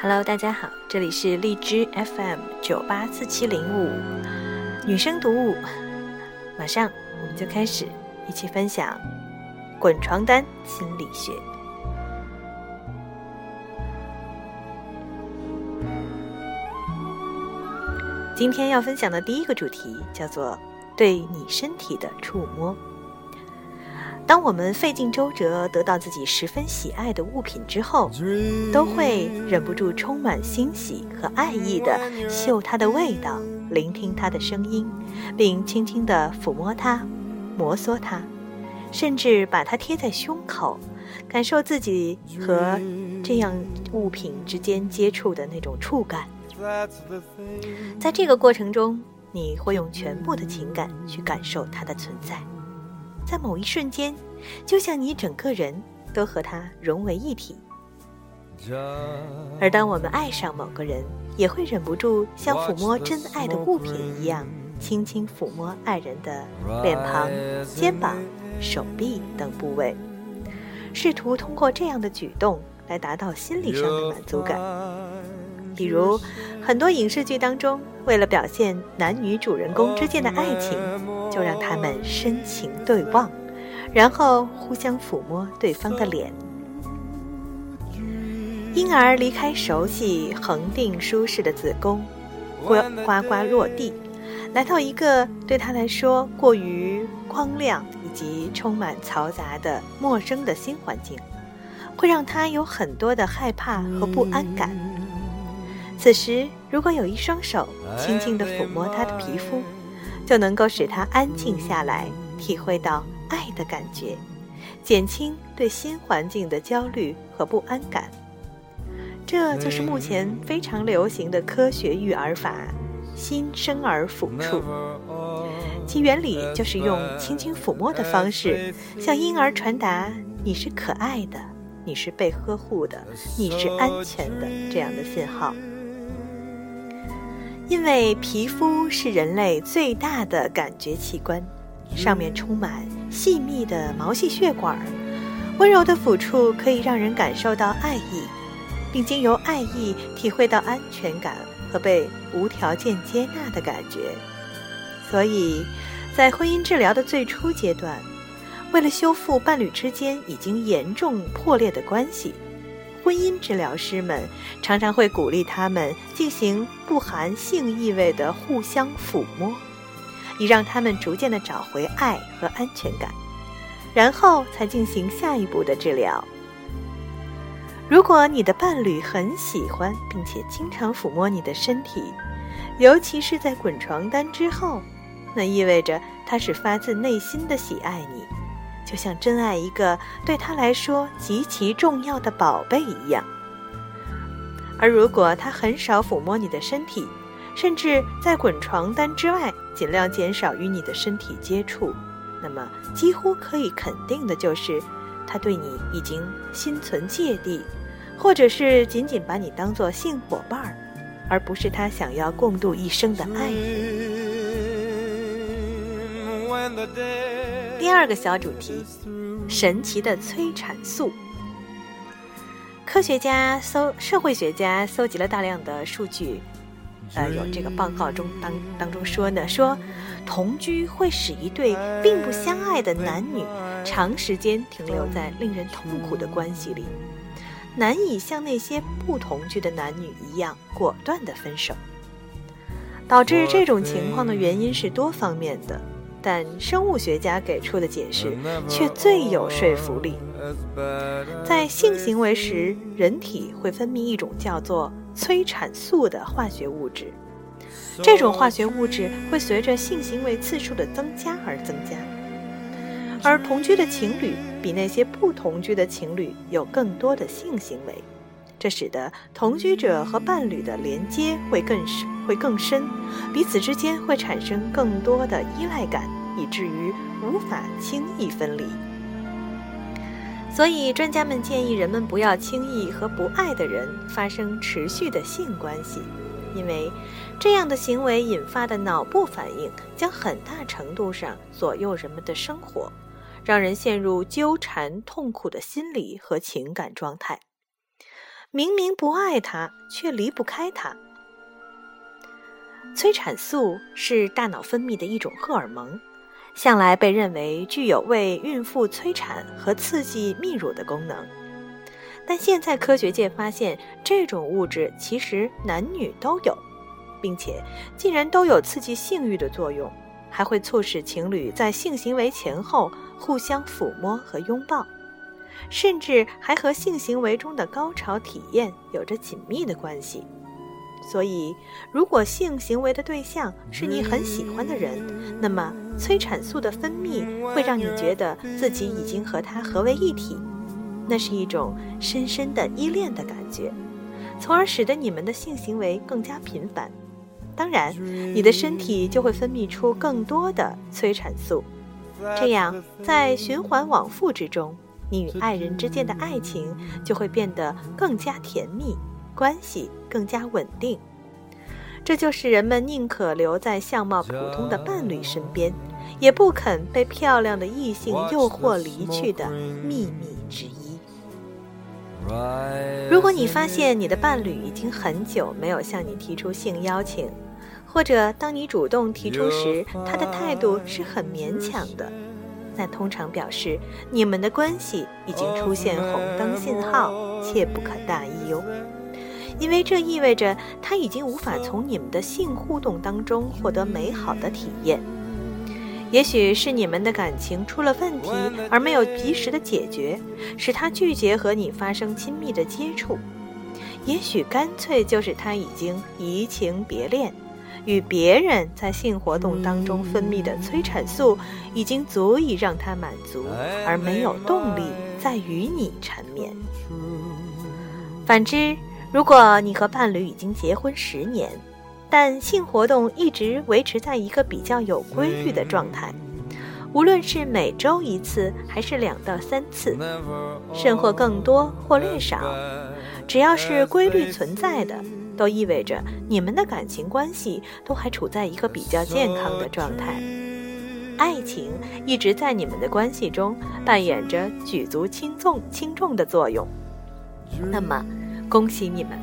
Hello，大家好，这里是荔枝 FM 九八四七零五女生读物，马上我们就开始一起分享滚床单心理学。今天要分享的第一个主题叫做对你身体的触摸。当我们费尽周折得到自己十分喜爱的物品之后，都会忍不住充满欣喜和爱意的嗅它的味道，聆听它的声音，并轻轻地抚摸它、摩挲它，甚至把它贴在胸口，感受自己和这样物品之间接触的那种触感。在这个过程中，你会用全部的情感去感受它的存在。在某一瞬间，就像你整个人都和他融为一体。而当我们爱上某个人，也会忍不住像抚摸真爱的物品一样，轻轻抚摸爱人的脸庞、肩膀、手臂等部位，试图通过这样的举动来达到心理上的满足感。比如，很多影视剧当中，为了表现男女主人公之间的爱情，就让他们深情对望，然后互相抚摸对方的脸。婴儿离开熟悉、恒定、舒适的子宫，呱呱呱落地，来到一个对他来说过于光亮以及充满嘈杂的陌生的新环境，会让他有很多的害怕和不安感。此时，如果有一双手轻轻地抚摸他的皮肤，就能够使他安静下来，体会到爱的感觉，减轻对新环境的焦虑和不安感。这就是目前非常流行的科学育儿法——新生儿抚触。其原理就是用轻轻抚摸的方式，向婴儿传达“你是可爱的，你是被呵护的，你是安全的”这样的信号。因为皮肤是人类最大的感觉器官，上面充满细密的毛细血管，温柔的抚触可以让人感受到爱意，并经由爱意体会到安全感和被无条件接纳的感觉。所以，在婚姻治疗的最初阶段，为了修复伴侣之间已经严重破裂的关系。婚姻治疗师们常常会鼓励他们进行不含性意味的互相抚摸，以让他们逐渐地找回爱和安全感，然后才进行下一步的治疗。如果你的伴侣很喜欢并且经常抚摸你的身体，尤其是在滚床单之后，那意味着他是发自内心的喜爱你。就像珍爱一个对他来说极其重要的宝贝一样。而如果他很少抚摸你的身体，甚至在滚床单之外尽量减少与你的身体接触，那么几乎可以肯定的就是，他对你已经心存芥蒂，或者是仅仅把你当作性伙伴儿，而不是他想要共度一生的爱人。第二个小主题：神奇的催产素。科学家搜，社会学家搜集了大量的数据，呃，有这个报告中当当中说呢，说同居会使一对并不相爱的男女长时间停留在令人痛苦的关系里，难以像那些不同居的男女一样果断的分手。导致这种情况的原因是多方面的。但生物学家给出的解释却最有说服力。在性行为时，人体会分泌一种叫做催产素的化学物质，这种化学物质会随着性行为次数的增加而增加。而同居的情侣比那些不同居的情侣有更多的性行为，这使得同居者和伴侣的连接会更深。会更深，彼此之间会产生更多的依赖感，以至于无法轻易分离。所以，专家们建议人们不要轻易和不爱的人发生持续的性关系，因为这样的行为引发的脑部反应将很大程度上左右人们的生活，让人陷入纠缠痛苦的心理和情感状态。明明不爱他，却离不开他。催产素是大脑分泌的一种荷尔蒙，向来被认为具有为孕妇催产和刺激泌乳的功能。但现在科学界发现，这种物质其实男女都有，并且竟然都有刺激性欲的作用，还会促使情侣在性行为前后互相抚摸和拥抱。甚至还和性行为中的高潮体验有着紧密的关系。所以，如果性行为的对象是你很喜欢的人，那么催产素的分泌会让你觉得自己已经和他合为一体，那是一种深深的依恋的感觉，从而使得你们的性行为更加频繁。当然，你的身体就会分泌出更多的催产素，这样在循环往复之中。你与爱人之间的爱情就会变得更加甜蜜，关系更加稳定。这就是人们宁可留在相貌普通的伴侣身边，也不肯被漂亮的异性诱惑离去的秘密之一。如果你发现你的伴侣已经很久没有向你提出性邀请，或者当你主动提出时，他的态度是很勉强的。那通常表示你们的关系已经出现红灯信号，切不可大意哟。因为这意味着他已经无法从你们的性互动当中获得美好的体验。也许是你们的感情出了问题，而没有及时的解决，使他拒绝和你发生亲密的接触；也许干脆就是他已经移情别恋。与别人在性活动当中分泌的催产素已经足以让他满足，而没有动力再与你缠绵。反之，如果你和伴侣已经结婚十年，但性活动一直维持在一个比较有规律的状态，无论是每周一次还是两到三次，甚或更多或略少，只要是规律存在的。都意味着你们的感情关系都还处在一个比较健康的状态，爱情一直在你们的关系中扮演着举足轻重轻重的作用。那么，恭喜你们，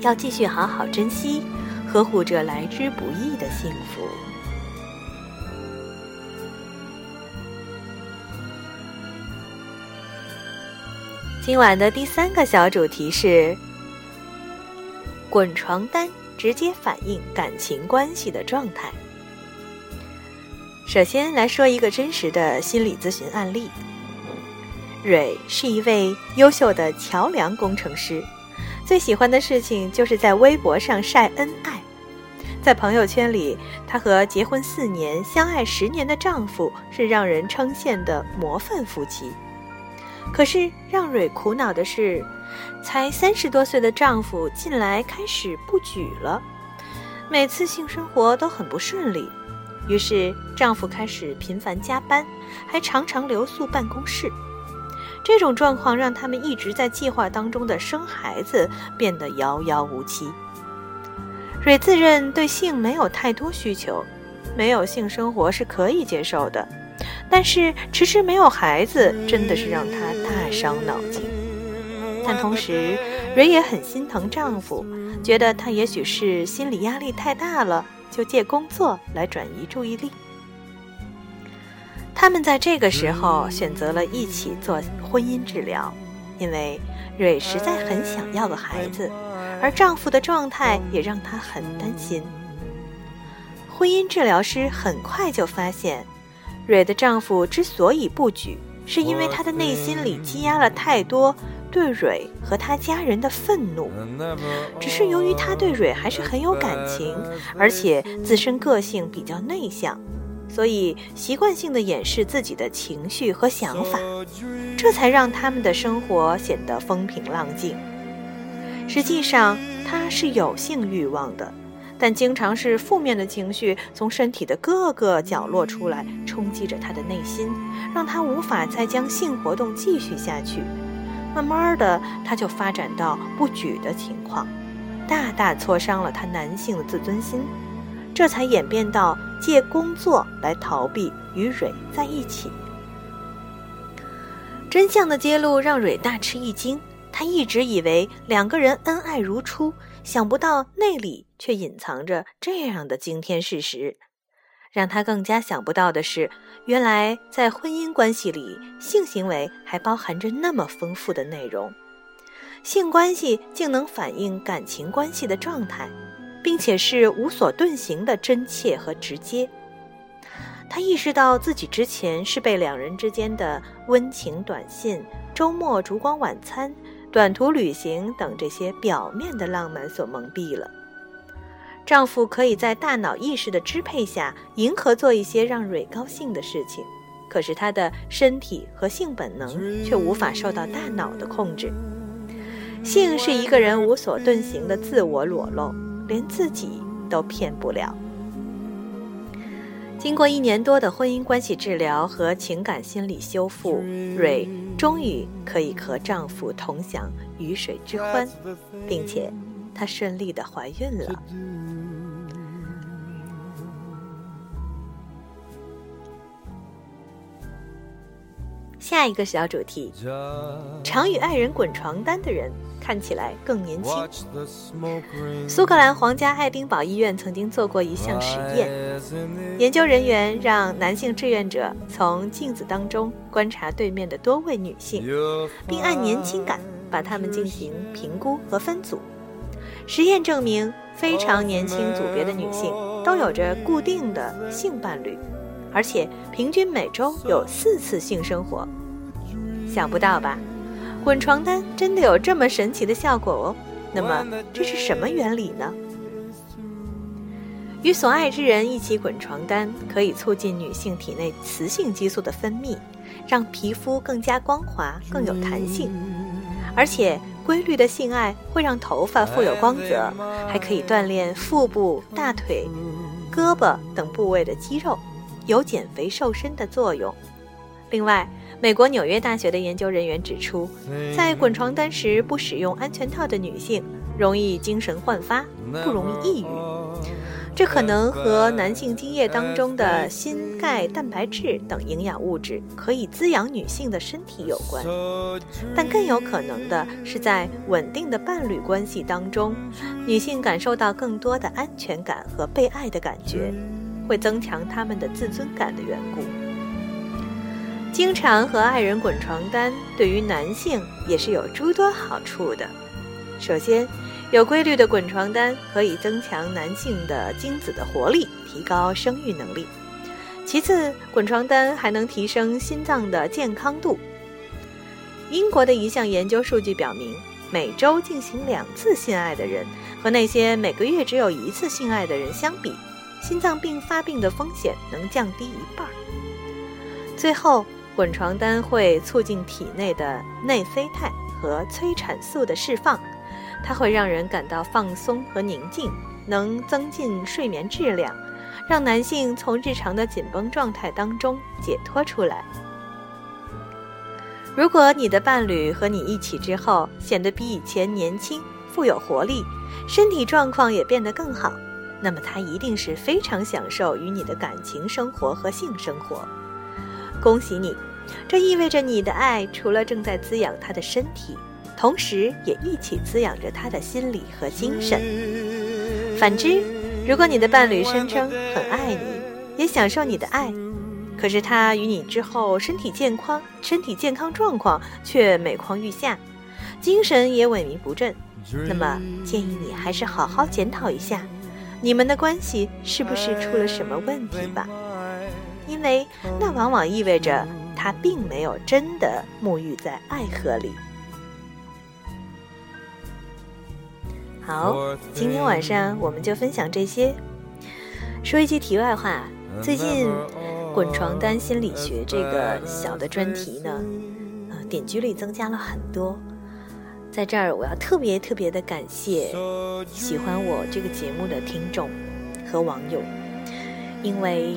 要继续好好珍惜，呵护着来之不易的幸福。今晚的第三个小主题是。滚床单直接反映感情关系的状态。首先来说一个真实的心理咨询案例。蕊是一位优秀的桥梁工程师，最喜欢的事情就是在微博上晒恩爱。在朋友圈里，她和结婚四年、相爱十年的丈夫是让人称羡的模范夫妻。可是让蕊苦恼的是。才三十多岁的丈夫近来开始不举了，每次性生活都很不顺利，于是丈夫开始频繁加班，还常常留宿办公室。这种状况让他们一直在计划当中的生孩子变得遥遥无期。蕊自认对性没有太多需求，没有性生活是可以接受的，但是迟迟没有孩子真的是让她大伤脑筋。但同时，蕊也很心疼丈夫，觉得他也许是心理压力太大了，就借工作来转移注意力。他们在这个时候选择了一起做婚姻治疗，因为蕊实在很想要个孩子，而丈夫的状态也让她很担心。婚姻治疗师很快就发现，蕊的丈夫之所以不举，是因为他的内心里积压了太多。对蕊和他家人的愤怒，只是由于他对蕊还是很有感情，而且自身个性比较内向，所以习惯性的掩饰自己的情绪和想法，这才让他们的生活显得风平浪静。实际上，他是有性欲望的，但经常是负面的情绪从身体的各个角落出来，冲击着他的内心，让他无法再将性活动继续下去。慢慢的，他就发展到不举的情况，大大挫伤了他男性的自尊心，这才演变到借工作来逃避与蕊在一起。真相的揭露让蕊大吃一惊，她一直以为两个人恩爱如初，想不到内里却隐藏着这样的惊天事实。让她更加想不到的是，原来在婚姻关系里，性行为还包含着那么丰富的内容。性关系竟能反映感情关系的状态，并且是无所遁形的真切和直接。他意识到自己之前是被两人之间的温情短信、周末烛光晚餐、短途旅行等这些表面的浪漫所蒙蔽了。丈夫可以在大脑意识的支配下，迎合做一些让蕊高兴的事情，可是他的身体和性本能却无法受到大脑的控制。性是一个人无所遁形的自我裸露，连自己都骗不了。经过一年多的婚姻关系治疗和情感心理修复，蕊终于可以和丈夫同享鱼水之欢，并且她顺利的怀孕了。下一个小主题：常与爱人滚床单的人看起来更年轻。苏格兰皇家爱丁堡医院曾经做过一项实验，研究人员让男性志愿者从镜子当中观察对面的多位女性，并按年轻感把她们进行评估和分组。实验证明，非常年轻组别的女性都有着固定的性伴侣。而且平均每周有四次性生活，想不到吧？滚床单真的有这么神奇的效果哦！那么这是什么原理呢？与所爱之人一起滚床单，可以促进女性体内雌性激素的分泌，让皮肤更加光滑、更有弹性。而且规律的性爱会让头发富有光泽，还可以锻炼腹部、大腿、胳膊等部位的肌肉。有减肥瘦身的作用。另外，美国纽约大学的研究人员指出，在滚床单时不使用安全套的女性，容易精神焕发，不容易抑郁。这可能和男性精液当中的锌、钙、蛋白质等营养物质可以滋养女性的身体有关，但更有可能的是，在稳定的伴侣关系当中，女性感受到更多的安全感和被爱的感觉。会增强她们的自尊感的缘故。经常和爱人滚床单，对于男性也是有诸多好处的。首先，有规律的滚床单可以增强男性的精子的活力，提高生育能力。其次，滚床单还能提升心脏的健康度。英国的一项研究数据表明，每周进行两次性爱的人，和那些每个月只有一次性爱的人相比。心脏病发病的风险能降低一半。最后，滚床单会促进体内的内啡肽和催产素的释放，它会让人感到放松和宁静，能增进睡眠质量，让男性从日常的紧绷状态当中解脱出来。如果你的伴侣和你一起之后显得比以前年轻、富有活力，身体状况也变得更好。那么他一定是非常享受与你的感情生活和性生活。恭喜你，这意味着你的爱除了正在滋养他的身体，同时也一起滋养着他的心理和精神。反之，如果你的伴侣声称很爱你，也享受你的爱，可是他与你之后身体健康、身体健康状况却每况愈下，精神也萎靡不振，那么建议你还是好好检讨一下。你们的关系是不是出了什么问题吧？因为那往往意味着他并没有真的沐浴在爱河里。好，今天晚上我们就分享这些。说一句题外话，最近“滚床单心理学”这个小的专题呢，呃，点击率增加了很多。在这儿，我要特别特别的感谢喜欢我这个节目的听众和网友，因为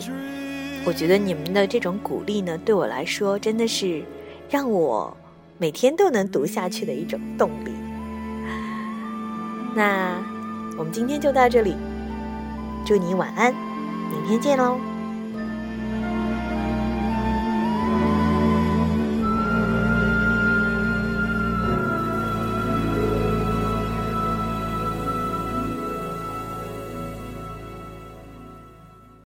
我觉得你们的这种鼓励呢，对我来说真的是让我每天都能读下去的一种动力。那我们今天就到这里，祝你晚安，明天见喽。